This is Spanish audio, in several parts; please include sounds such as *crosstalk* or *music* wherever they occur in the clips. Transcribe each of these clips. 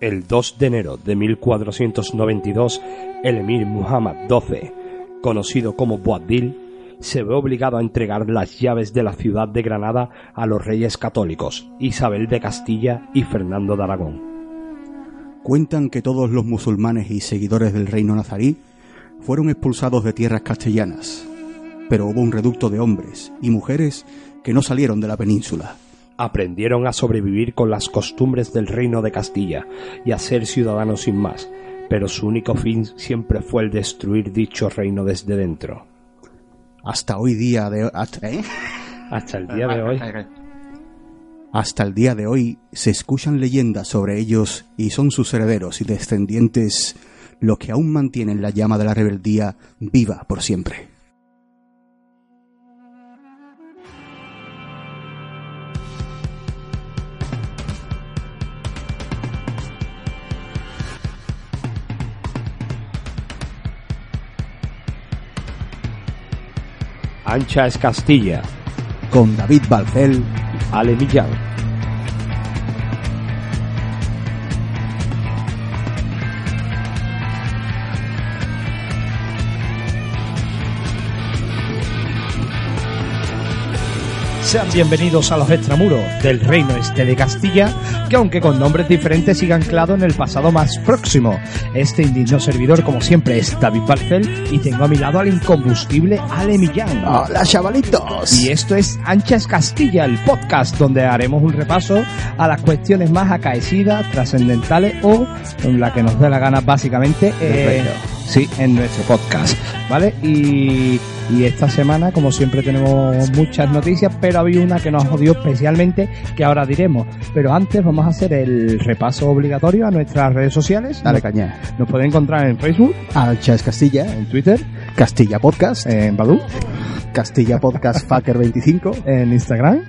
El 2 de enero de 1492, el emir Muhammad XII, conocido como Boabdil, se ve obligado a entregar las llaves de la ciudad de Granada a los reyes católicos, Isabel de Castilla y Fernando de Aragón. Cuentan que todos los musulmanes y seguidores del reino nazarí fueron expulsados de tierras castellanas, pero hubo un reducto de hombres y mujeres que no salieron de la península aprendieron a sobrevivir con las costumbres del reino de Castilla y a ser ciudadanos sin más, pero su único fin siempre fue el destruir dicho reino desde dentro. Hasta hoy día de hasta, ¿eh? hasta el día de hoy. Hasta el día de hoy se escuchan leyendas sobre ellos y son sus herederos y descendientes los que aún mantienen la llama de la rebeldía viva por siempre. Ancha es Castilla. Con David Balcel, Ale Millán. Sean bienvenidos a los extramuros del reino este de Castilla, que aunque con nombres diferentes siga anclado en el pasado más próximo. Este indigno servidor, como siempre, es David Barcel y tengo a mi lado al incombustible Ale Millán. Hola, chavalitos. Y esto es Anchas Castilla, el podcast donde haremos un repaso a las cuestiones más acaecidas, trascendentales o en la que nos dé la gana básicamente. Eh, sí, en nuestro podcast, ¿vale? Y y esta semana, como siempre, tenemos muchas noticias, pero había una que nos jodió especialmente, que ahora diremos. Pero antes vamos a hacer el repaso obligatorio a nuestras redes sociales. Dale caña. Nos pueden encontrar en Facebook, Alchas Castilla, en Twitter, Castilla Podcast, en Badoo, Castilla Podcast Fucker 25, en Instagram,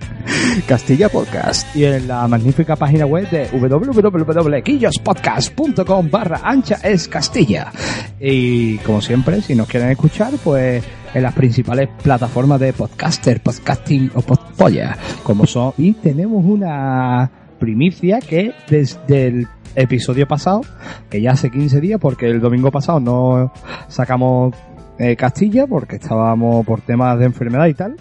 Castilla Podcast y en la magnífica página web de www.quillospodcast.com barra ancha es Castilla. Y como siempre, si nos quieren escuchar, pues en las principales plataformas de podcaster, podcasting o podpolla, como son. Y tenemos una primicia que desde el episodio pasado, que ya hace 15 días, porque el domingo pasado no sacamos eh, Castilla, porque estábamos por temas de enfermedad y tal,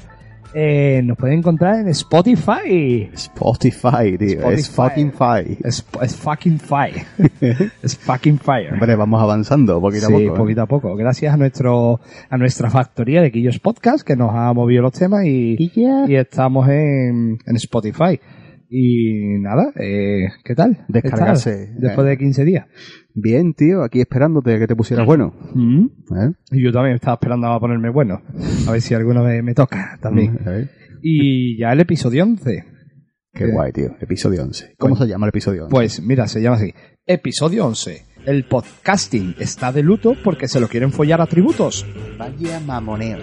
eh, nos pueden encontrar en Spotify. Spotify, tío. Es fucking fire. Es, fucking fire. *laughs* es fucking fire. Hombre, vamos avanzando poquito a poco. ¿eh? poquito a poco. Gracias a nuestro a nuestra factoría de Quillos Podcast que nos ha movido los temas y, y estamos en, en Spotify. Y nada, eh, ¿qué tal? Descargarse. Después de 15 días. Bien, tío, aquí esperándote que te pusieras bueno. Mm. ¿Eh? Y yo también estaba esperando a ponerme bueno. A ver si alguna vez me toca también. Mm, y ya el episodio 11. Qué guay, tío. Episodio 11. ¿Cómo se llama el episodio 11? Pues mira, se llama así. Episodio 11. El podcasting está de luto porque se lo quieren follar a tributos. Vaya mamoneo.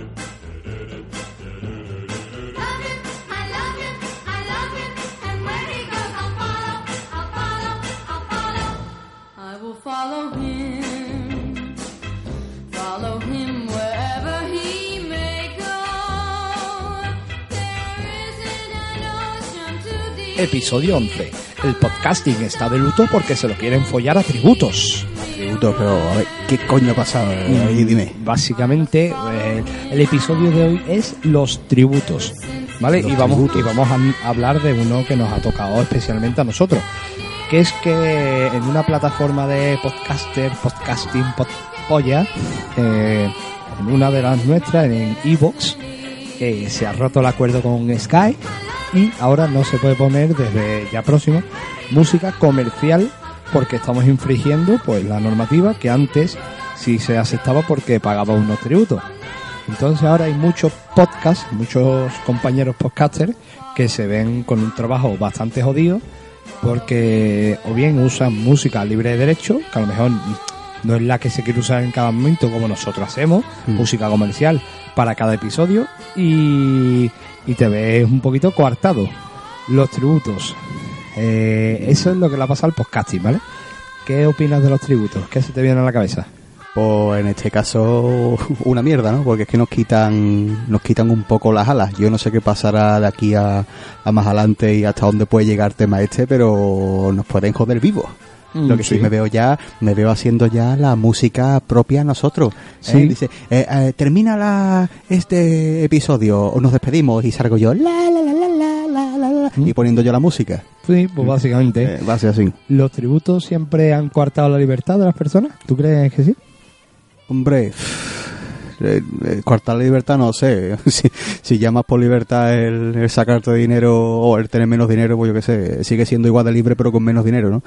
Episodio 11. El podcasting está de luto porque se lo quieren follar a tributos. Tributos, pero a ver, ¿qué coño ha pasado? Mm, dime. Básicamente, eh, el episodio de hoy es los tributos. ¿Vale? y vamos, y vamos a hablar de uno que nos ha tocado especialmente a nosotros. Que es que en una plataforma de podcaster, podcasting, podpolla, eh, en una de las nuestras, en Evox, eh, se ha roto el acuerdo con Sky y ahora no se puede poner desde ya próximo música comercial porque estamos infringiendo pues la normativa que antes sí se aceptaba porque pagaba unos tributos. Entonces ahora hay muchos podcasts, muchos compañeros podcasters que se ven con un trabajo bastante jodido porque o bien usan música libre de derecho, que a lo mejor no es la que se quiere usar en cada momento como nosotros hacemos, Mm. música comercial para cada episodio y, y te ves un poquito coartado. Los tributos. Eh, eso es lo que le ha pasado al podcasting, ¿vale? ¿Qué opinas de los tributos? ¿Qué se te viene a la cabeza? Pues en este caso *laughs* una mierda, ¿no? Porque es que nos quitan nos quitan un poco las alas. Yo no sé qué pasará de aquí a, a más adelante y hasta dónde puede llegar el tema este, pero nos pueden joder vivos. Lo que sí. sí. me veo ya, me veo haciendo ya la música propia a nosotros. ¿eh? Sí. Dice, eh, eh, termina la, este episodio, o nos despedimos y salgo yo, la, la, la, la, la, la, la, la, y poniendo yo la música. Sí, pues básicamente. Eh, va a ser así. ¿Los tributos siempre han coartado la libertad de las personas? ¿Tú crees que sí? Hombre, eh, eh, cortar la libertad no sé. *laughs* si, si llamas por libertad el, el sacarte dinero o el tener menos dinero, pues yo qué sé, sigue siendo igual de libre pero con menos dinero, ¿no?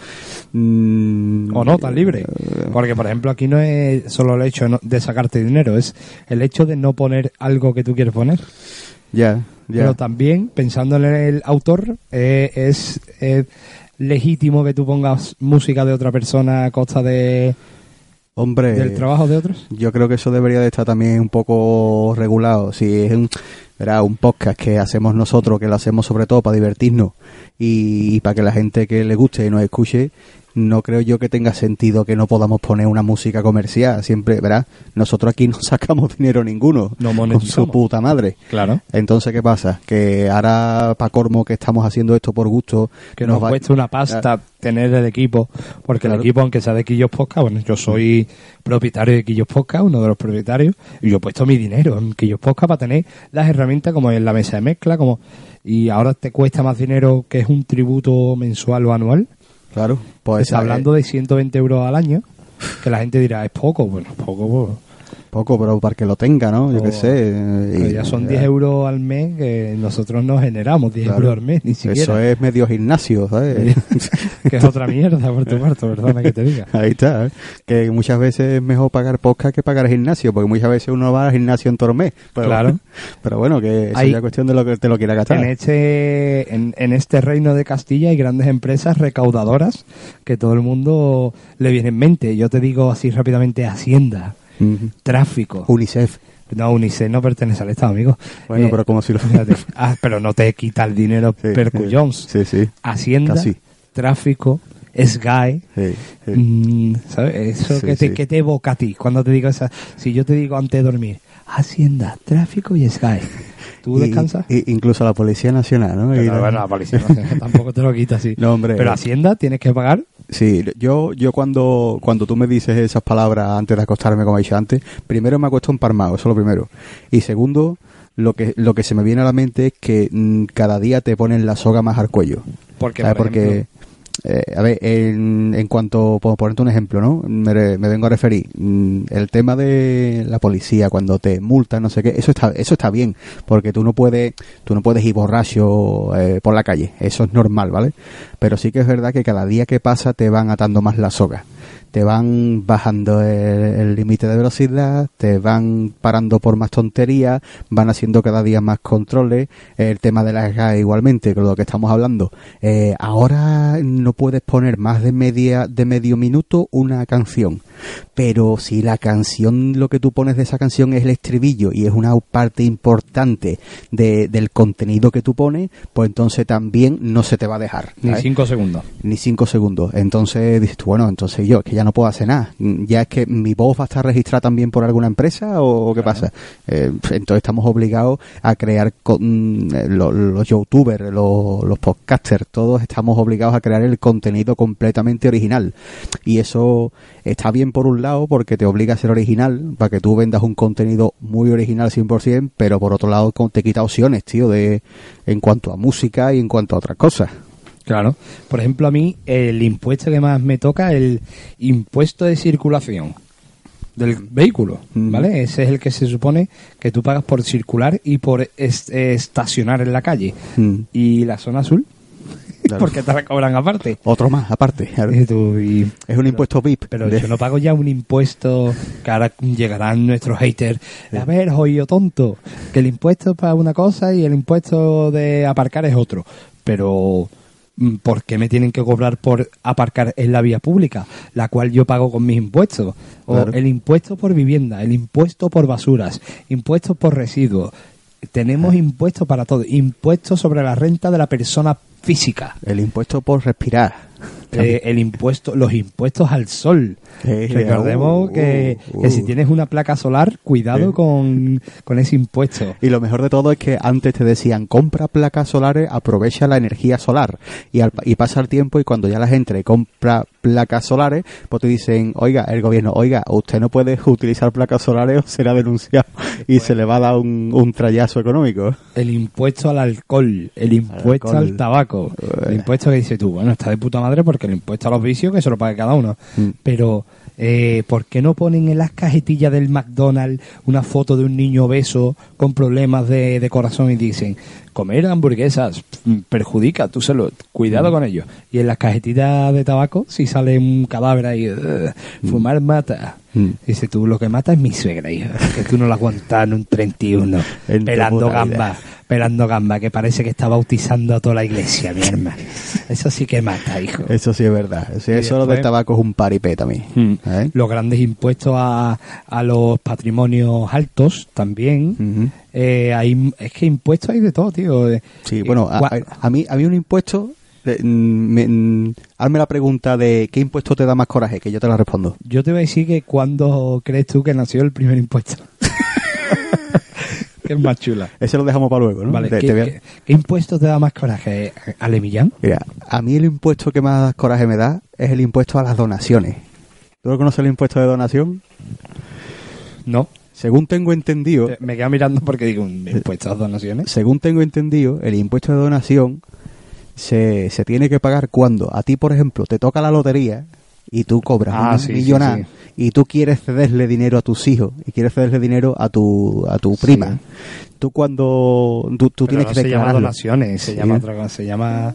Mm, o no tan libre. eh, Porque, por ejemplo, aquí no es solo el hecho de sacarte dinero, es el hecho de no poner algo que tú quieres poner. Ya, ya. Pero también, pensando en el autor, eh, es eh, legítimo que tú pongas música de otra persona a costa de, Hombre, del trabajo de otros. yo creo que eso debería de estar también un poco regulado. Si es un, verá, un podcast que hacemos nosotros, que lo hacemos sobre todo para divertirnos y, y para que la gente que le guste y nos escuche, no creo yo que tenga sentido que no podamos poner una música comercial. Siempre, verá, nosotros aquí *laughs* no sacamos dinero ninguno. No con su puta madre. Claro. Entonces, ¿qué pasa? Que ahora, para Cormo, que estamos haciendo esto por gusto, Que nos, va- cuesta una pasta tener el equipo, porque Claro. el equipo, aunque sea de Quillos Podcast, bueno, yo soy propietario de Quillos Podcast, uno de los propietarios, y yo he puesto mi dinero en Quillos Podcast para tener las herramientas como en la mesa de mezcla, como y ahora te cuesta más dinero que es un tributo mensual o anual. Claro, pues Está hablando de 120 euros al año, que la gente dirá, es poco, bueno, poco, pues, poco, pero para que lo tenga, ¿no? Yo qué sé. pero y- ya son 10 euros al mes que nosotros no generamos 10 Claro. euros al mes, ni siquiera. Eso es medio gimnasio, ¿sabes? *laughs* que es otra mierda por tu parte, perdona que te diga. *laughs* Ahí está, ¿eh? que muchas veces es mejor pagar podcast que pagar gimnasio, porque muchas veces uno va al gimnasio en todo el mes. Pero, Claro. *laughs* Pero bueno, que eso ya es cuestión de lo que te lo quiera gastar. En este, en, en este reino de Castilla hay grandes empresas recaudadoras que todo el mundo le viene en mente. Yo te digo así rápidamente, Hacienda, Tráfico. UNICEF. No, UNICEF no pertenece al Estado, amigo. Bueno, Eh, pero como si lo... fíjate. *laughs* Ah, pero no te quita el dinero Sí, per sí. Sí. Hacienda, Casi. tráfico, SGAE. sí, sí. Mm, ¿Sabes? Eso Sí, que, te, que te evoca a ti cuando te digo esa. Si yo te digo antes de dormir, Hacienda, tráfico y SGAE. ¿Tú descansas? y- incluso la Policía Nacional, ¿no? Pero, la- bueno, la policía *laughs* no, tampoco te lo quita así. No, hombre. Pero Hacienda tienes que pagar. Sí, yo, yo cuando, cuando tú me dices esas palabras antes de acostarme, como he dicho antes, primero me acuesto emparmado, eso es lo primero. Y segundo, lo que, lo que se me viene a la mente es que mm, cada día te ponen la soga más al cuello. Porque, ¿Sabes? por Porque, ejemplo, eh, a ver, en, en cuanto, por ponerte un ejemplo, ¿no? Me, me vengo a referir, mm, el tema de la policía, cuando te multan, no sé qué, eso está, eso está bien, porque tú no puedes, tú no puedes ir borracho eh, por la calle, eso es normal, ¿vale? Pero sí que es verdad que cada día que pasa te van atando más la soga. Te van bajando el límite de velocidad, te van parando por más tonterías, van haciendo cada día más controles. El tema de las GAE igualmente, con lo que estamos hablando. Eh, ahora no puedes poner más de media de medio minuto una canción, pero si la canción, lo que tú pones de esa canción es el estribillo y es una parte importante de- del contenido que tú pones, pues entonces también no se te va a dejar. Cinco segundos. ni cinco segundos. Entonces dices tú, bueno, entonces yo, que ya no puedo hacer nada. Ya es que mi voz va a estar registrada también por alguna empresa o, qué pasa. Eh, entonces estamos obligados a crear co- mm, eh, lo- los, youtubers, los, los podcasters, todos estamos obligados a crear el contenido completamente original. Y eso está bien por un lado porque te obliga a ser original, para que tú vendas un contenido muy original 100%, pero por otro lado con- te quita opciones, tío, de en cuanto a música y en cuanto a otras cosas. Claro. Por ejemplo, a mí el impuesto que más me toca es el impuesto de circulación del vehículo, Mm. ¿vale? Ese es el que se supone que tú pagas por circular y por est- estacionar en la calle. Mm. ¿Y la zona azul? *laughs* porque te la cobran aparte. Otro más, aparte. Y tú, y- Es un impuesto VIP. pero de- yo no pago ya un impuesto que ahora llegarán nuestros haters. A ver, joyo tonto, que el impuesto es para una cosa y el impuesto de aparcar es otro. Pero, ¿por qué me tienen que cobrar por aparcar en la vía pública? La cual yo pago con mis impuestos. O Claro. el impuesto por vivienda, el impuesto por basuras, impuestos por residuos. Tenemos impuestos para todo. Impuestos sobre la renta de la persona física. El impuesto por respirar. Eh, el impuesto, los impuestos al sol. Eh, Recordemos uh, que, uh, que uh. si tienes una placa solar, cuidado con, con ese impuesto. Y lo mejor de todo es que antes te decían, compra placas solares, aprovecha la energía solar. Y, al, y pasa el tiempo y cuando ya la gente compra placas solares, pues te dicen, oiga, el gobierno, oiga, usted no puede *laughs* utilizar placas solares o será denunciado. Y se le va a dar un, un trayazo económico. El impuesto al alcohol, el impuesto alcohol. al tabaco, el impuesto que dices tú, bueno, está de puta madre porque el impuesto a los vicios que se lo pague cada uno. Mm. Pero, eh, ¿por qué no ponen en las cajetillas del McDonald's una foto de un niño obeso con problemas de, de corazón y dicen, comer hamburguesas mm, perjudica tu salud, cuidado con ello? Y en las cajetillas de tabaco, si sale un cadáver ahí, "Ugh, fumar mata. Mm. Dice tú, lo que mata es mi suegra, hija, que tú no la aguantas en un 31, *laughs* En tu pelando puta gamba, vida. Pelando gamba, que parece que está bautizando a toda la iglesia, mi hermano. Eso sí que mata, hijo. Eso sí es verdad. Eso lo del tabaco es un paripé también. Mm. ¿Eh? Los grandes impuestos a, a los patrimonios altos también. Eh, hay, es que impuestos hay de todo, tío. Eh, Sí, bueno, a, a- mí, a mí un impuesto... eh, mm, me- mm, hazme la pregunta de qué impuesto te da más coraje, que yo te la respondo. yo te voy a decir que cuando crees tú que nació el primer impuesto. *laughs* es más chula. *laughs* Ese lo dejamos para luego, ¿no? Vale, Te- ¿qué, te voy a- qué- qué impuesto te da más coraje? ¿Ale Millán? Mira, a mí el impuesto que más coraje me da es el impuesto a las donaciones. ¿Tú no conoces el impuesto de donación? No. Según tengo entendido, Eh, Me quedo mirando porque digo, ¿un impuesto a donaciones? según tengo entendido, el impuesto de donación se, se tiene que pagar cuando a ti, por ejemplo, te toca la lotería y tú cobras Ah, una sí, sí, millonada sí. y tú quieres cederle dinero a tus hijos y quieres cederle dinero a tu a tu prima. Tú cuando tú, tú tienes no que se llama declararlo. donaciones, se llama otra cosa, se llama...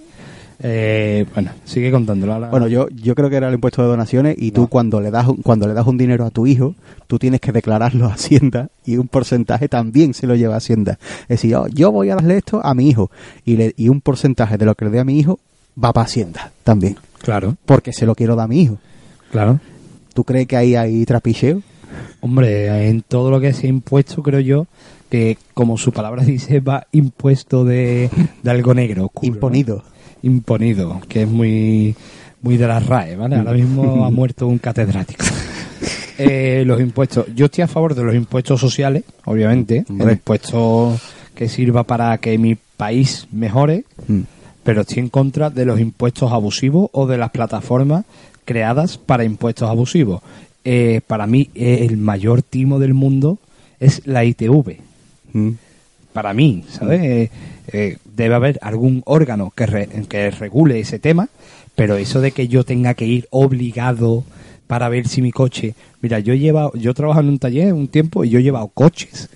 eh, bueno, sigue contándolo. Bueno, yo, yo creo que era el impuesto de donaciones y tú No. cuando le das un- cuando le das un dinero a tu hijo, tú tienes que declararlo a Hacienda y un porcentaje también se lo lleva a Hacienda. Es decir, oh, yo voy a darle esto a mi hijo y, le, y un porcentaje de lo que le dé a mi hijo va para Hacienda también, Claro, porque se lo quiero dar a mi hijo. claro. ¿Tú crees que ahí hay trapicheo? Hombre, en todo lo que sea impuesto, creo yo, que como su palabra *laughs* dice, va impuesto de, de algo negro. oscuro, ¿no? Imponido. Imponido, que es muy, muy de la RAE, ¿vale? Ahora mismo *laughs* ha muerto un catedrático. *laughs* Eh, los impuestos. Yo estoy a favor de los impuestos sociales, obviamente. Hombre. El impuesto que sirva para que mi país mejore, Mm. Pero estoy en contra de los impuestos abusivos o de las plataformas creadas para impuestos abusivos. Eh, para mí, eh, el mayor timo del mundo es la ITV. Mm. Para mí, ¿sabes? Eh, eh, debe haber algún órgano que, re- que regule ese tema, pero eso de que yo tenga que ir obligado para ver si mi coche... Mira, yo he llevado, yo trabajo en un taller un tiempo y yo he llevado coches,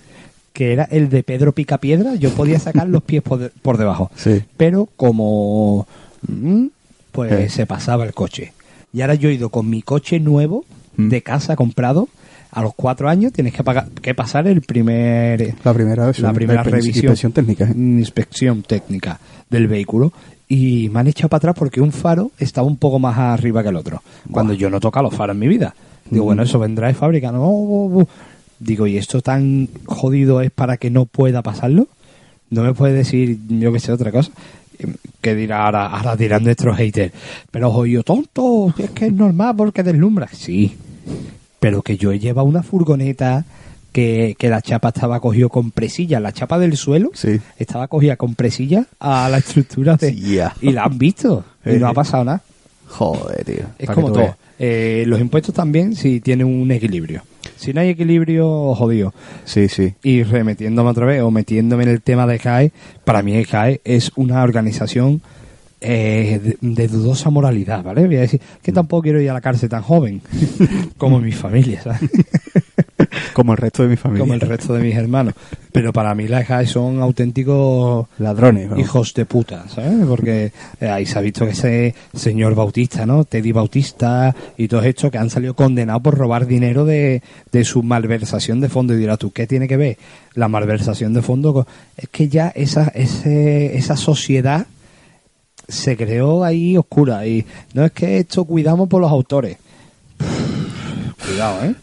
que era el de Pedro Picapiedra, yo podía sacar los pies por, de- por debajo Sí. pero como mm, pues Eh. se pasaba el coche y ahora yo he ido con mi coche nuevo Mm. de casa comprado a los cuatro años tienes que pagar que pasar el primer La primera vez. la primera revisión Inspección técnica. ¿eh? inspección técnica del vehículo y me han echado para atrás porque un faro estaba un poco más arriba que el otro cuando yo no he tocado los faros en mi vida digo Mm. bueno eso vendrá de fábrica no digo y esto tan jodido es para que no pueda pasarlo no me puede decir yo que sé otra cosa. Que dirá ahora, ahora dirán nuestros haters. Pero jodido tonto es que es normal porque deslumbra. Sí pero que yo he llevado una furgoneta que, que la chapa estaba cogida con presilla. La chapa del suelo Sí. estaba cogida con presilla a la estructura de Sí, y la han visto. Y no ha pasado nada. Joder, tío. es como todo. Eh, los impuestos también si tienen un equilibrio si no hay equilibrio jodido Sí, sí. y remetiéndome otra vez o metiéndome en el tema de CAE, para mí CAE es una organización eh, de, de dudosa moralidad, ¿vale? Voy a decir que tampoco quiero ir a la cárcel tan joven *laughs* como mi familia, ¿sabes? *laughs* Como el resto de mi familia. Como el resto de mis hermanos. Pero para mí las GAE son auténticos ladrones, hijos de puta, ¿sabes? Porque eh, ahí se ha visto que ese señor Bautista, ¿no? Teddy Bautista y todos estos que han salido condenados por robar dinero de, de su malversación de fondo. Y dirás tú, ¿qué tiene que ver la malversación de fondo? Es que ya esa, ese, esa sociedad se creó ahí oscura. Y no es que esto cuidamos por los autores. Cuidado, ¿eh?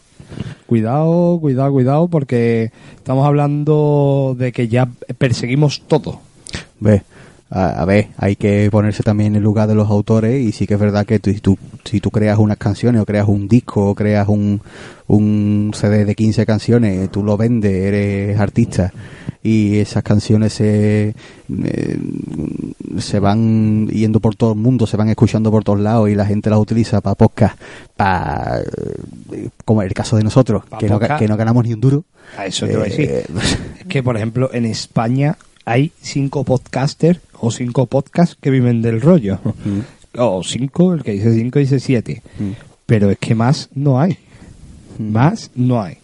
Cuidado, cuidado, cuidado, porque estamos hablando de que ya perseguimos todo. Ve, a, ver, hay que ponerse también en el lugar de los autores y sí que es verdad que tú, si tú creas unas canciones o creas un disco o creas un, un CD de 15 canciones, tú lo vendes, eres artista y esas canciones se, eh, se van yendo por todo el mundo, se van escuchando por todos lados y la gente las utiliza para podcast, para, eh, como el caso de nosotros, que no, que no, ganamos ni un duro. A eso te voy a decir. Eh, *laughs* es que, por ejemplo, en España hay cinco podcasters o cinco podcasts que viven del rollo. O cinco, el que dice cinco dice siete. Pero es que más no hay. Más no hay.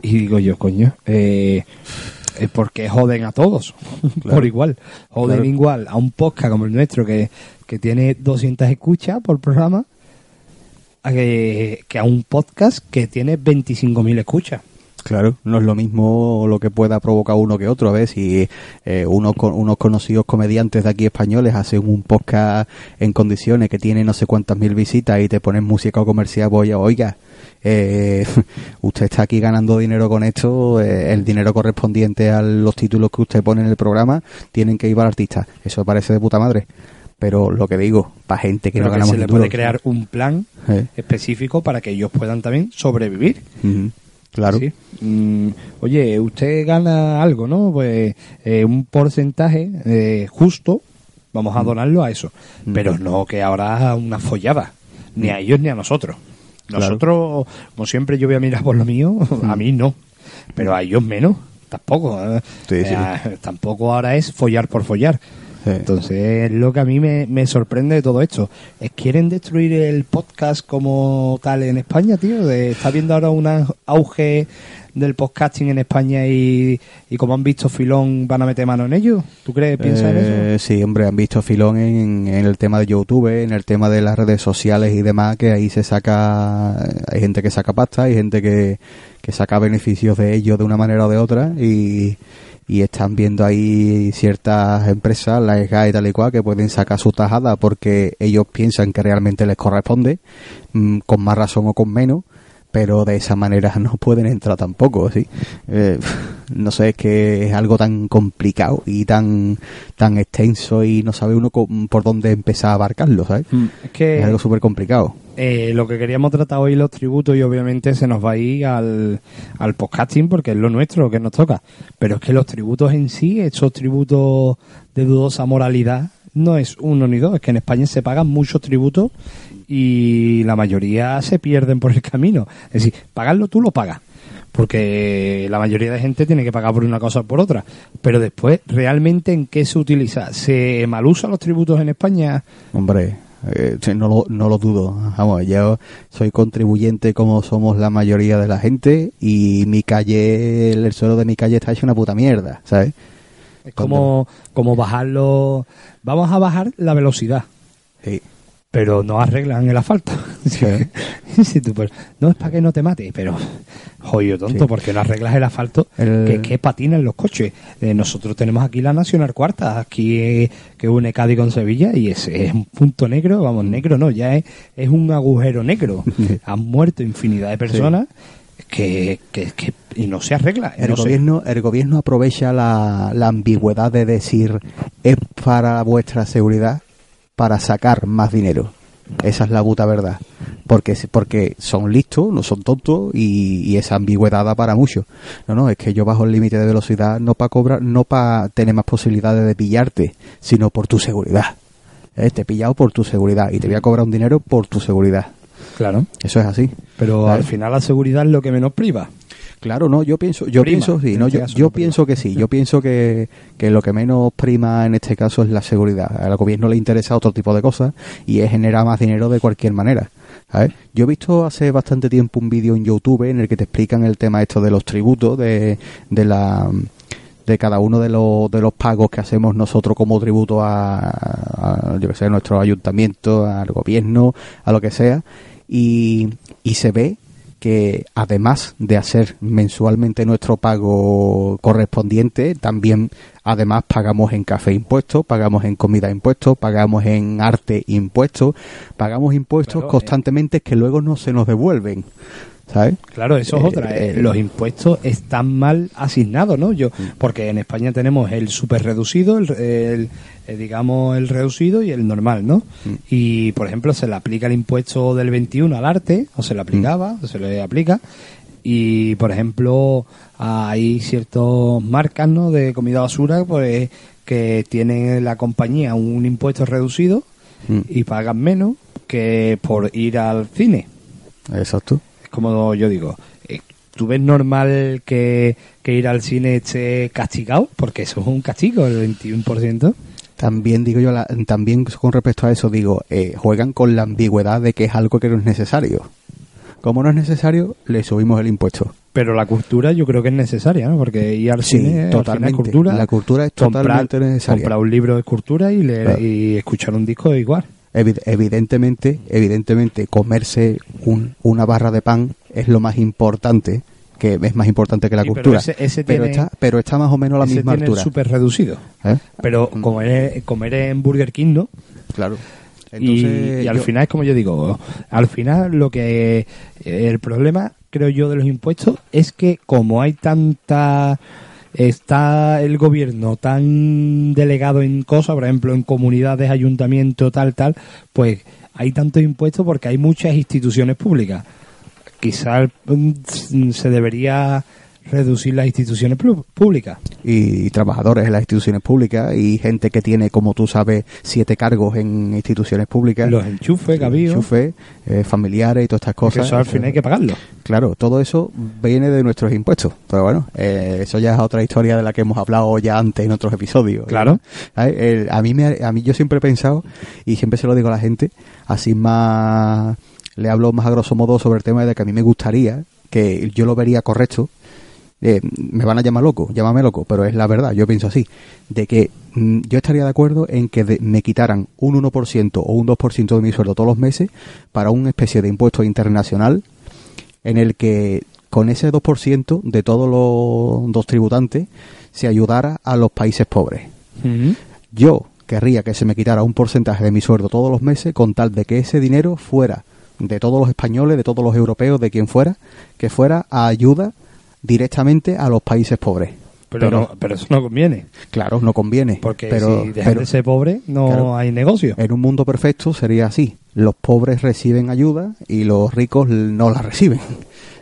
Y digo yo, coño, eh, es porque joden a todos *laughs* por igual. Joden igual a un podcast como el nuestro que, que tiene 200 escuchas por programa que, que a un podcast que tiene 25.000 escuchas. Claro, no es lo mismo lo que pueda provocar uno que otro. A ver, si eh, unos, unos conocidos comediantes de aquí españoles hacen un podcast en condiciones que tiene no sé cuántas mil visitas y te ponen música comercial, voy a, oiga, eh, *laughs* usted está aquí ganando dinero con esto, eh, el dinero correspondiente a los títulos que usted pone en el programa tienen que ir al artista. Eso parece de puta madre. Pero lo que digo, para gente que no ganamos se le puede crear un plan específico para que ellos puedan también sobrevivir. Claro. Mm, oye, usted gana algo, ¿no? Pues eh, un porcentaje eh, justo, vamos a mm. donarlo a eso. Mm. Pero no que ahora una follada, ni a ellos ni a nosotros. Nosotros, como siempre, yo voy a mirar por lo mío, *laughs* a mí no, pero a ellos menos, tampoco. ¿eh? tampoco ahora es follar por follar. Entonces, lo que a mí me, sorprende de todo esto. Es quieren destruir el podcast como tal en España, tío. está viendo ahora un auge del podcasting en España y, como han visto filón van a meter mano en ello. ¿Tú crees, piensas en eso? Eh, sí, hombre, han visto filón en, el tema de YouTube, en el tema de las redes sociales y demás, que ahí se saca, hay gente que saca pasta, hay gente que, que saca beneficios de ello de una manera o de otra y y están viendo ahí ciertas empresas, la ESGA y tal y cual, que pueden sacar su tajada porque ellos piensan que realmente les corresponde, mm, con más razón o con menos, pero de esa manera *laughs* no pueden entrar tampoco, ¿sí? Eh, *laughs* no sé, es que es algo tan complicado y tan tan extenso y no sabe uno por dónde empezar a abarcarlo, ¿sabes? Mm, es que es algo súper complicado. Eh, lo que queríamos tratar hoy los tributos y obviamente se nos va a ir al, al podcasting porque es lo nuestro, lo que nos toca. Pero es que los tributos en sí, esos tributos de dudosa moralidad, no es uno ni dos, es que en España se pagan muchos tributos y la mayoría se pierden por el camino. Es decir, pagarlo tú lo pagas, porque la mayoría de gente tiene que pagar por una cosa o por otra. Pero después, ¿realmente en qué se utiliza? ¿Se malusan los tributos en España? Hombre, eh, no, lo, no lo dudo. Vamos, yo soy contribuyente como somos la mayoría de la gente y mi calle, el suelo de mi calle está hecho una puta mierda, ¿sabes? Es como, como bajarlo. Vamos a bajar la velocidad. Sí pero no arreglan el asfalto. *laughs* *laughs* Pues, no es para que no te mate, pero joyo tonto, porque no arreglas el asfalto que, que patina en los coches. Eh, nosotros tenemos aquí la Nacional Cuarta, aquí que une Cádiz con Sevilla, y ese es un punto negro, vamos, negro no, ya es, es un agujero negro. Han muerto infinidad de personas. Que, que, que, y no se arregla. El, gobierno, el gobierno aprovecha la, la ambigüedad de decir es para vuestra seguridad para sacar más dinero. Esa es la puta verdad. Porque, porque son listos, no son tontos y, esa ambigüedad da para mucho. No, no, es que yo bajo el límite de velocidad no para cobrar, no para tener más posibilidades de pillarte, sino por tu seguridad. ¿Eh? Te he pillado por tu seguridad y te voy a cobrar un dinero por tu seguridad. Claro. Eso es así. Pero al final la seguridad es lo que menos priva. Claro, no, yo pienso, yo pienso, sí, no, yo, yo pienso que sí, yo pienso que, que lo que menos prima en este caso es la seguridad. Al gobierno le interesa otro tipo de cosas y es generar más dinero de cualquier manera. Yo he visto hace bastante tiempo un vídeo en YouTube en el que te explican el tema esto de los tributos, de, de la de cada uno de los, de los pagos que hacemos nosotros como tributo a, a yo que sé, a nuestro ayuntamiento, al gobierno, a lo que sea, y, y se ve que además de hacer mensualmente nuestro pago correspondiente, también además pagamos en café impuestos, pagamos en comida impuestos, pagamos en arte impuestos, pagamos impuestos Claro, eh. constantemente que luego no se nos devuelven. ¿Sabes? Claro, eso es Eh, otra. eh, eh, los impuestos están mal asignados, ¿no? Yo, Mm. porque en España tenemos el super reducido, el, el- digamos el reducido y el normal, ¿no? Mm. Y por ejemplo se le aplica el impuesto del 21 al arte, o se le aplicaba, Mm. o se le aplica. Y por ejemplo hay ciertas marcas, ¿no? De comida basura, pues que tienen la compañía un impuesto reducido Mm. y pagan menos que por ir al cine. Exacto. Como yo digo, eh, ¿tú ves normal que, que ir al cine esté castigado? Porque eso es un castigo, el 21%. También digo yo, la- también con respecto a eso digo, eh, juegan con la ambigüedad de que es algo que no es necesario. Como no es necesario, le subimos el impuesto. Pero la cultura yo creo que es necesaria, ¿no? Porque ir al Sí, cine al final es totalmente. cultura. La cultura es totalmente necesaria. Comprar un libro es cultura y, leer, Claro. y escuchar un disco es igual. Evi- evidentemente, evidentemente, comerse un- una barra de pan es lo más importante, que es más importante que la Sí, pero cultura. ese- ese pero, tiene- está, pero está más o menos a la Ese misma tiene altura. súper reducido. ¿eh? Pero Mm. comer, comer en Burger King, ¿no? Claro. y, Entonces, y al yo- final es como yo digo, al final lo que eh, el problema creo yo de los impuestos es que como hay tanta está el gobierno tan delegado en cosas, por ejemplo en comunidades, ayuntamientos, tal, tal, pues hay tantos impuestos porque hay muchas instituciones públicas. Quizás mm, se debería reducir las instituciones públicas. Y, trabajadores en las instituciones públicas y gente que tiene, como tú sabes, siete cargos en instituciones públicas. Los enchufes, habido, enchufes, eh, familiares y todas estas que cosas. eso al final hay que pagarlo. Claro, todo eso viene de nuestros impuestos. Pero bueno, eh, eso ya es otra historia de la que hemos hablado ya antes en otros episodios. Claro. ¿Sabes? El- a mí me, a mí yo siempre he pensado y siempre se lo digo a la gente, así más le hablo más a grosso modo sobre el tema de que a mí me gustaría que yo lo vería correcto. Eh, me van a llamar loco, llámame loco, pero es la verdad, yo pienso así, de que mm, yo estaría de acuerdo en que de- me quitaran un 1% o un 2% de mi sueldo todos los meses para una especie de impuesto internacional en el que con ese 2% de todos los dos tributantes se ayudara a los países pobres. Yo querría que se me quitara un porcentaje de mi sueldo todos los meses con tal de que ese dinero fuera de todos los españoles, de todos los europeos, de quien fuera, que fuera a ayuda directamente a los países pobres. Pero, no- pero eso no conviene. claro, no conviene. Porque pero, si dejan pero de ser pobre, no Claro. hay negocio. en un mundo perfecto sería así. Los pobres reciben ayuda y los ricos no la reciben.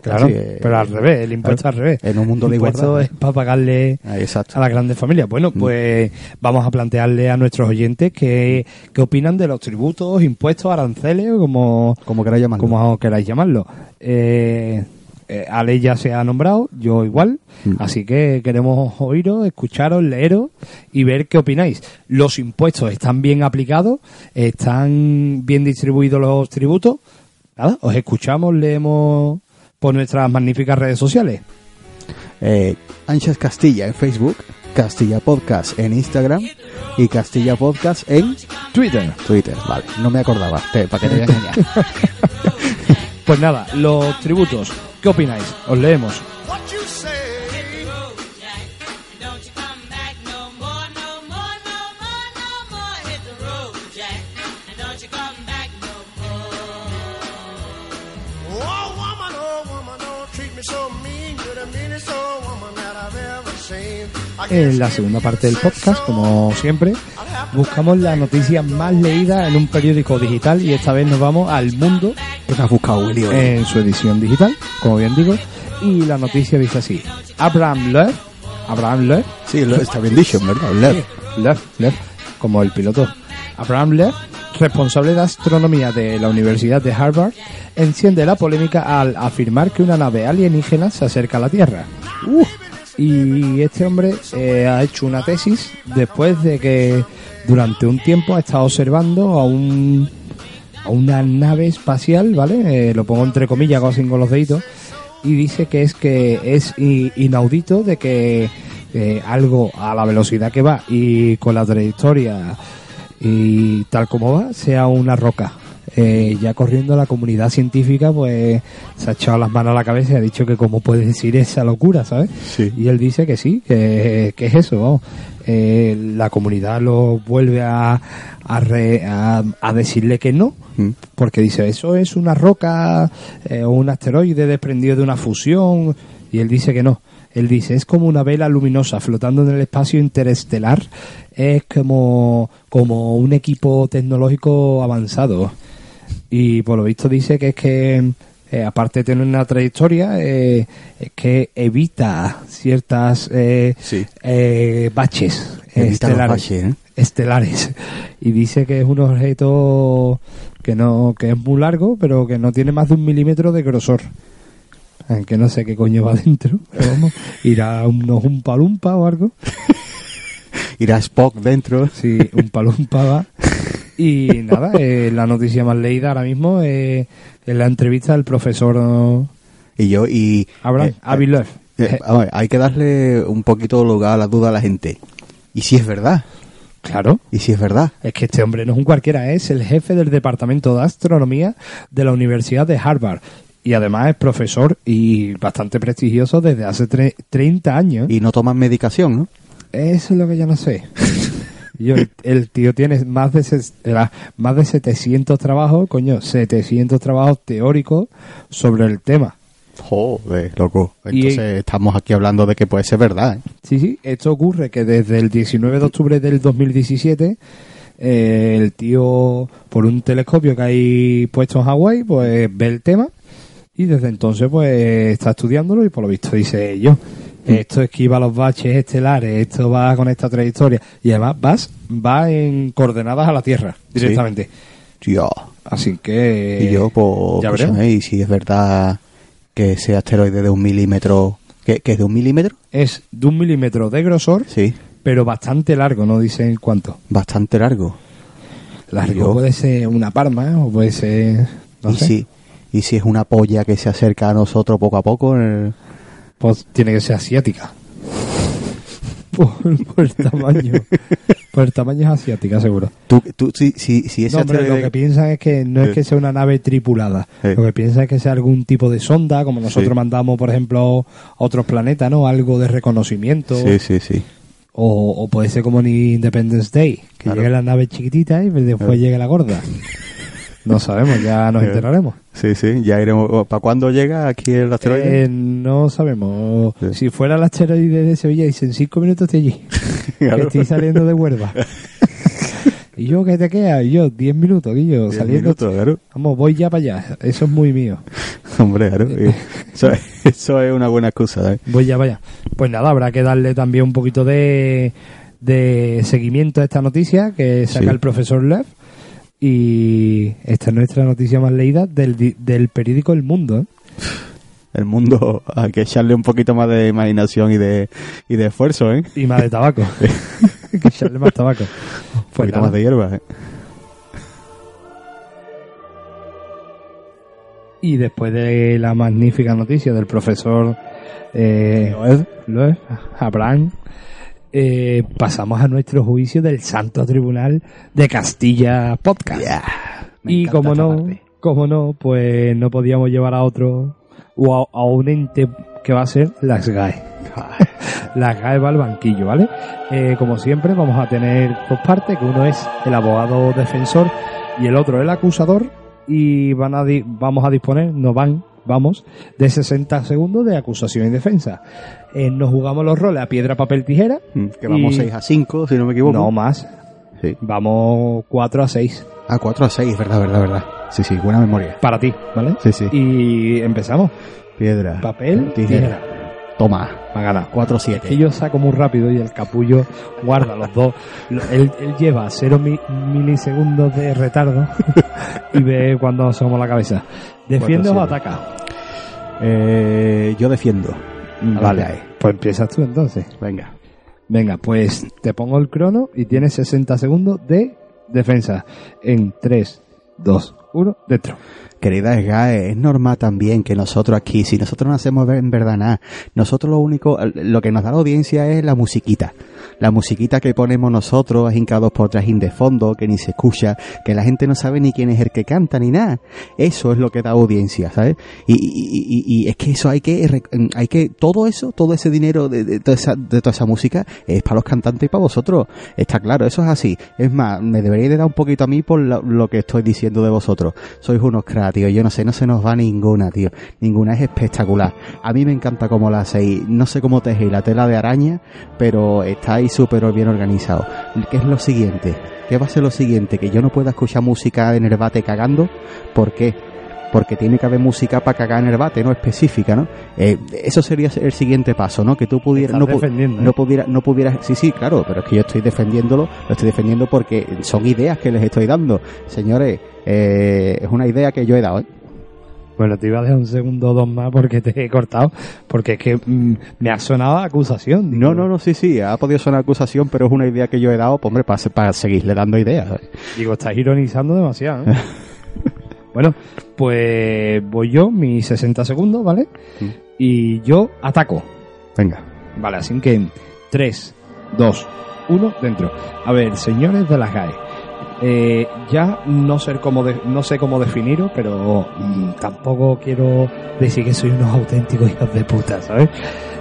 Claro, Así, eh, pero al revés, el impuesto claro, al revés. En un mundo de el impuesto igualdad. es para pagarle Ah, a las grandes familias. Bueno, pues vamos a plantearle a nuestros oyentes qué, qué opinan de los tributos, impuestos, aranceles, como, Como queráis llamarlo. como queráis llamarlo. Eh, eh, Ale ya se ha nombrado, yo igual, Mm. así que queremos oíros, escucharos, leeros y ver qué opináis. ¿Los impuestos están bien aplicados? ¿Están bien distribuidos los tributos? Nada, os escuchamos, leemos por nuestras magníficas redes sociales. Eh, Anchas Castilla en Facebook, Castilla Podcast en Instagram y Castilla Podcast en Twitter. Twitter. Vale, no me acordaba, te- para que te voy a engañar. Pues nada, los tributos, ¿qué opináis? Os leemos. En la segunda parte del podcast, como siempre, buscamos la noticia más leída en un periódico digital y esta vez nos vamos al mundo ¿Qué te has buscado, Willy? en su edición digital, como bien digo, y la noticia dice así: Abraham Lev, Abraham Lev, Sí, lo- está bien dicho, ¿verdad? Lev. Lev, Lev, como el piloto. Abraham Lev, responsable de astronomía de la Universidad de Harvard, enciende la polémica al afirmar que una nave alienígena se acerca a la Tierra. Uh, y este hombre eh, ha hecho una tesis después de que durante un tiempo ha estado observando a un a una nave espacial, ¿vale? Eh, lo pongo entre comillas, así con los deditos, y dice que es que es inaudito de que eh, algo a la velocidad que va y con la trayectoria y tal como va sea una roca. Eh, ya corriendo la comunidad científica pues se ha echado las manos a la cabeza y ha dicho que cómo puede decir esa locura, ¿sabes? Sí. Y él dice que sí, que, que es eso, vamos. Eh, la comunidad lo vuelve a, a, re- a- a decirle que no, Mm. porque dice, eso es una roca eh, o un asteroide desprendido de una fusión, y él dice que no. Él dice, es como una vela luminosa flotando en el espacio interestelar, es como, como un equipo tecnológico avanzado. Y por lo visto dice que es que, eh, aparte de tener una trayectoria, eh, es que evita ciertas eh, Sí. eh, baches Evita estelares, baches, ¿eh? estelares. Y dice que es un objeto que no que es muy largo, pero que no tiene más de un milímetro de grosor. Aunque no sé qué coño va dentro. pero vamos, irá unos un palumpa o algo. *laughs* Irá Spock dentro. Sí, un palumpa va. *laughs* Y nada, eh, la noticia más leída ahora mismo eh, es la entrevista del profesor eh, Y yo, y. Abraham eh, eh, a ver, hay que darle un poquito lugar a la duda a la gente. ¿Y si es verdad? Claro. ¿Y si es verdad? Es que este hombre no es un cualquiera, es el jefe del Departamento de Astronomía de la Universidad de Harvard. Y además es profesor y bastante prestigioso desde hace tre- 30 años. Y no toman medicación, ¿no? Eso es lo que yo no sé. *laughs* Yo, el, tío tiene más de, ses- más de 700 trabajos, coño, 700 trabajos teóricos sobre el tema. Joder, loco. Y- Entonces estamos aquí hablando de que puede ser verdad, ¿eh? Sí, sí, esto ocurre que desde el 19 de octubre del 2017 eh, el tío, por un telescopio que hay puesto en Hawái, pues ve el tema y desde entonces pues está estudiándolo y por lo visto dice yo, esto esquiva los baches estelares, esto va con esta trayectoria y además vas, va en coordenadas a la Tierra directamente. Tío. Así que... y yo, pues, ya veremos. y si es verdad que ese asteroide de un milímetro... ¿Qué, que es de un milímetro? Es de un milímetro de grosor, Sí. pero bastante largo, no dicen cuánto. Bastante largo. Largo Yo- puede ser una palma o puede ser... No y sé. si y si es una polla que se acerca a nosotros poco a poco Pues tiene que ser asiática. *laughs* Por, por el tamaño. Por el tamaño es asiática, seguro. tú, tú si, si, si ese No, hombre, lo que piensan es que no es que sea una nave tripulada. Sí. Lo que piensan es que sea algún tipo de sonda, como nosotros Sí. mandamos, por ejemplo, a otros planetas, ¿no? Algo de reconocimiento. sí sí sí O, o puede ser como en Independence Day, que Claro. llegue la nave chiquitita y después Claro. llegue la gorda. *laughs* No sabemos, ya nos Sí. *laughs* enteraremos. sí sí ya iremos ¿para cuándo llega aquí el asteroide? Eh, no sabemos. Sí. Si fuera el asteroide de Sevilla, dicen cinco minutos de allí. *laughs* Claro. Que estoy saliendo de Huelva. *laughs* y yo, ¿qué te queda? Y yo, diez minutos, y yo, Diez saliendo. minutos, claro. Vamos, voy ya para allá. Eso es muy mío. hombre claro y eso, es- eso es una buena excusa ¿eh? Voy ya para allá. Pues nada, habrá que darle también un poquito de, de seguimiento a esta noticia que saca Sí. el profesor Lev. Y esta es nuestra noticia más leída del, del periódico El Mundo. ¿eh? el mundo *laughs* hay que echarle un poquito más de imaginación y de y de esfuerzo ¿eh? Y más de tabaco. *laughs* *laughs* que echarle más tabaco. un Pues poquito nada. más de hierba ¿eh? Y después de la magnífica noticia del profesor eh, Loeb, Abraham, eh, pasamos a nuestro juicio del Santo Tribunal de Castilla Podcast. Y como no, como no, pues no podíamos llevar a otro o a, a un ente que va a ser las GAE. *laughs* las GAE va al banquillo, ¿vale? Eh, como siempre vamos a tener dos partes, que uno es el abogado defensor y el otro el acusador y van a di- vamos a disponer, no van, vamos, de 60 segundos de acusación y defensa. Eh, nos jugamos los roles a piedra, papel, tijera. Mm, que vamos Y- 6 a 5 si no me equivoco No más, sí. vamos 4 a 6 a 4 a 6 verdad verdad verdad sí sí buena memoria para ti, ¿vale? sí sí Y empezamos. piedra Papel, tijera tijera. Toma Me ha ganado. 4 a Es que 7 yo saco muy rápido y el capullo guarda los dos. Él, él lleva cero mi- milisegundos de retardo *laughs* y ve cuando asomamos la cabeza. ¿Defiende o ataca? eh, yo defiendo Vale, GAE. pues empiezas tú entonces. venga Venga, pues te pongo el crono y tienes 60 segundos de defensa. En 3, 2, uno, dentro. Querida Esgae, es normal también que nosotros aquí, si nosotros no hacemos en verdad nada, nosotros lo único, lo que nos da la audiencia es la musiquita. La musiquita que ponemos nosotros, hincados por trajín de fondo, que ni se escucha, que la gente no sabe ni quién es el que canta ni nada. Eso es lo que da audiencia, ¿sabes? Y, y- y- y es que eso hay que, hay que, todo eso, todo ese dinero de, de toda esa, de toda esa música es para los cantantes y para vosotros. Está claro, eso es así. Es más, me deberíais de dar un poquito a mí por lo, lo que estoy diciendo de vosotros. Sois unos cracks, tío. Yo no sé, no se nos va ninguna, tío. Ninguna es espectacular. A mí me encanta cómo la hacéis. No sé cómo tejéis la tela de araña, pero estáis súper bien organizados. ¿Qué es lo siguiente? ¿Qué va a ser lo siguiente? Que yo no pueda escuchar música en el bate cagando. ¿Por qué? Porque tiene que haber música para cagar en el bate, no específica, ¿no? Eh, eso sería el siguiente paso, ¿no? Que tú pudieras, no, pu- ¿eh? no pudiera, no pudieras, sí, sí, claro, pero es que yo estoy defendiéndolo, lo estoy defendiendo porque son ideas que les estoy dando. Señores, eh, es una idea que yo he dado, ¿eh? Bueno, te iba a dejar un segundo o dos más porque te he cortado, porque es que mm, me ha sonado acusación. digo. No, no, no, sí, sí, ha podido sonar acusación, pero es una idea que yo he dado, pues, hombre, para, para seguirle dando ideas. ¿sabes? Digo, estás ironizando demasiado. ¿eh? *laughs* bueno, pues voy yo, mis 60 segundos, ¿vale? Mm. Y yo ataco. Venga. Vale, así que 3, 2, 1, dentro. A ver, señores de las GAE. Eh, ya no sé cómo de- no sé cómo definiros, pero mm, tampoco quiero decir que soy unos auténticos hijos de puta, ¿sabes?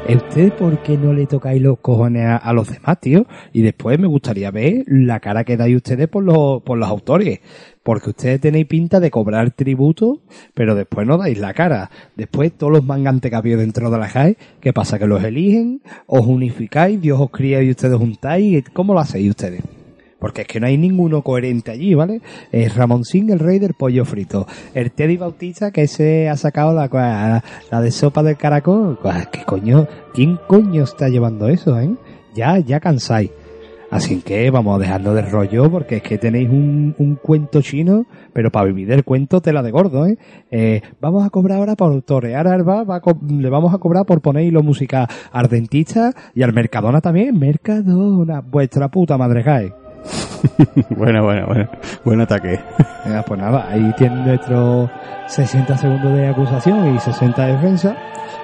¿Ustedes por qué no le tocáis los cojones a, a los demás, tío? Y después me gustaría ver la cara que dais ustedes por los, por los autores. Porque ustedes tenéis pinta de cobrar tributo, pero después no dais la cara. Después todos los mangantes que había dentro de la JAE, ¿qué pasa? Que los eligen, os unificáis, Dios os cría y ustedes juntáis. ¿Cómo lo hacéis ustedes? Porque es que no hay ninguno coherente allí, ¿vale? Es Ramoncín, el rey del pollo frito. El Teddy Bautista, que se ha sacado la, la, la de sopa del caracol. ¿Qué coño? ¿Quién coño está llevando eso, eh? Ya, ya cansáis. Así que vamos a dejarlo de rollo porque es que tenéis un, un cuento chino, pero para vivir del cuento tela de gordo, ¿eh? Eh, vamos a cobrar ahora por torear Arba, va a le vamos a cobrar por poner hilo música ardentista y al Mercadona también. Mercadona, vuestra puta madre cae. *laughs* bueno, bueno, bueno. Buen ataque. *laughs* Venga, pues nada, ahí tienen nuestros 60 segundos de acusación y 60 de defensa.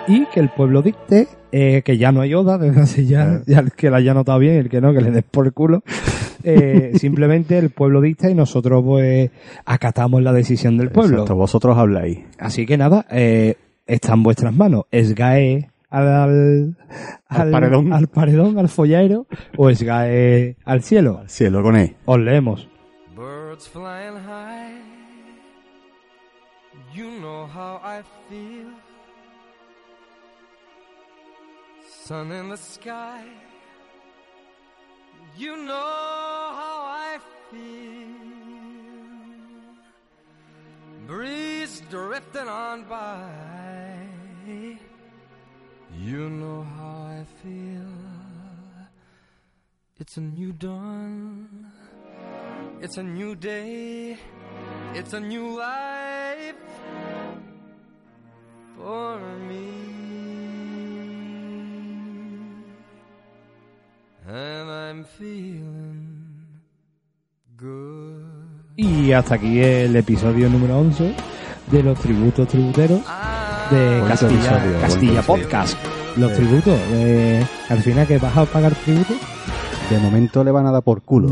Y que el pueblo dicte eh, que ya no hay oda, *laughs* desde hace ya, ya el que la haya notado bien, el que no, que le des por el culo. Eh, simplemente el pueblo dicta y nosotros pues acatamos la decisión del pueblo. Exacto, vosotros habláis. Así que nada, eh, está en vuestras manos. Esgae al, al, Al paredón. al paredón, al follaero, o esgae al cielo. Cielo con él. Os leemos. Birds flying high. You know how I feel. Sun in the sky. You know how I feel. Breeze drifting on by. You know how I feel. It's a new dawn. It's a new day. It's a new life for me. And I'm feeling good. Y hasta aquí el episodio número 11 de los tributos tributeros de Bonito Castilla, episodio, Castilla. Podcast. Los tributos. eh, al final que vas a pagar tributo. De momento le van a dar por culo.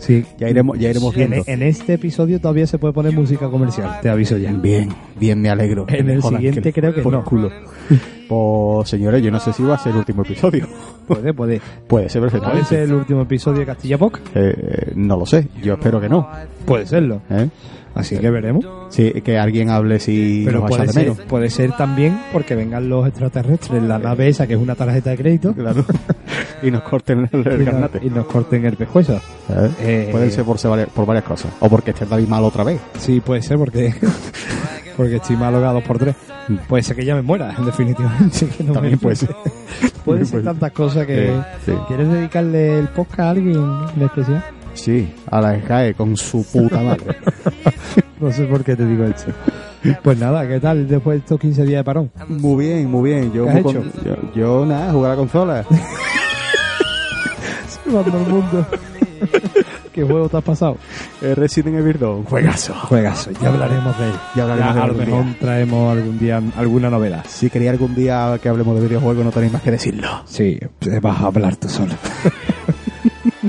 Sí. Ya iremos, ya iremos En, viendo. en este episodio todavía se puede poner música comercial, te aviso ya. Bien, bien, me alegro. En el Joder, siguiente creo que por no. culo. *laughs* Pues señores, yo no sé si va a ser el último episodio. *laughs* Puede, puede. Puede ser ¿Puede perfectamente. ser el último episodio de Castilla Podcast? Eh, eh, no lo sé, yo espero que no. Puede serlo. ¿eh? Así que veremos. Sí, que alguien hable si Pero nos puede de ser, puede ser también porque vengan los extraterrestres, la nave esa que es una tarjeta de crédito Claro. *laughs* y nos corten el, el y, nos, garnate. y nos corten el pescuezo. Eh, Puede ser por, varias- por varias cosas. O porque esté David mal otra vez. Sí, puede ser porque *laughs* porque estoy malo a dos por tres. Puede ser que ya me muera, *laughs* definitivamente. que no También me- puede *laughs* ser. Puede ser tantas cosas que... Eh, sí. ¿Quieres dedicarle el podcast a alguien en especial? Sí, a la SCAE con su puta madre. *laughs* No sé por qué te digo esto. Pues nada, ¿qué tal después de estos 15 días de parón? muy bien, muy bien. Yo, ¿Qué has muy hecho? con- yo, yo nada, jugar a la consola. Salvando el mundo. ¿Qué juego te has pasado? *laughs* Eh, Resident Evil 2, juegazo. Juegazo, ya hablaremos de él. Ya hablaremos de él a lo mejor día. traemos algún día alguna novedad. Si quería algún día que hablemos de videojuegos, no tenéis más que decirlo. Sí, vas a hablar tú solo. *laughs*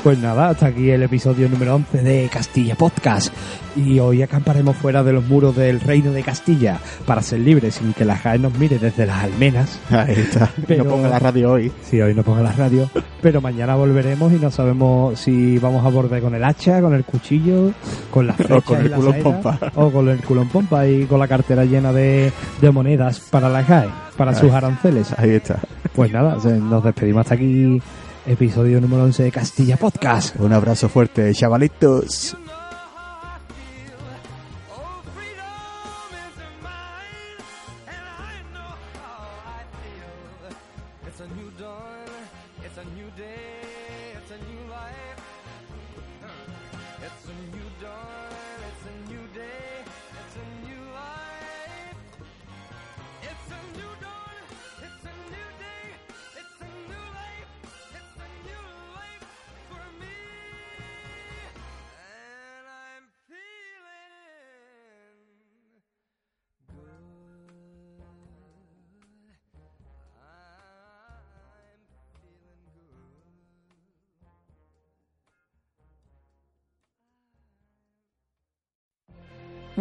Pues nada, hasta aquí el episodio número 11 de Castilla Podcast. Y hoy acamparemos fuera de los muros del reino de Castilla para ser libres sin que la JAE nos mire desde las almenas. Ahí está. Pero- No ponga la radio hoy. Si hoy no ponga la radio. Pero mañana volveremos y no sabemos si vamos a volver con el hacha, con el cuchillo, con las *laughs* flechas con y el culón saetas, pompa. O con el culón pompa y con la cartera llena de, de monedas para la JAE, para sus aranceles. Ahí está. Pues nada, nos despedimos hasta aquí. Episodio número 11 de Castilla Podcast. Un abrazo fuerte, chavalitos. It's a new dawn,